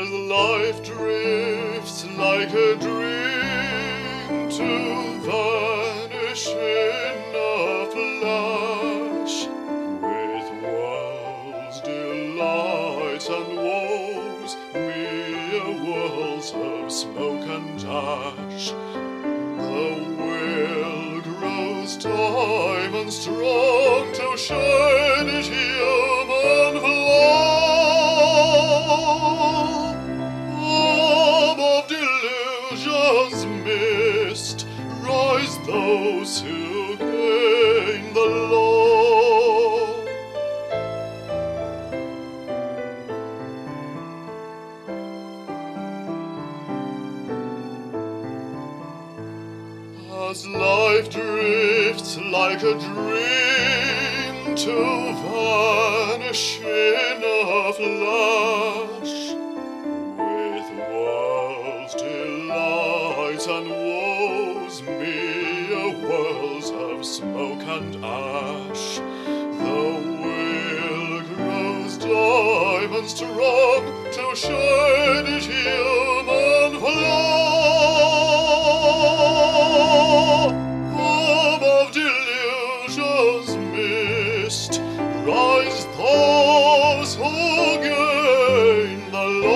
as life drifts like a dream to vanish in a flash with world's delights and woes, mere worlds of smoke and ash. The will grows time and strong to shine it. Those who gain the law. As life drifts like a dream to vanish in a flash, with world's delights and woes, of smoke and ash. The will grows diamond strong to shine each human flaw. Home delusions mist, rise those who gain the light.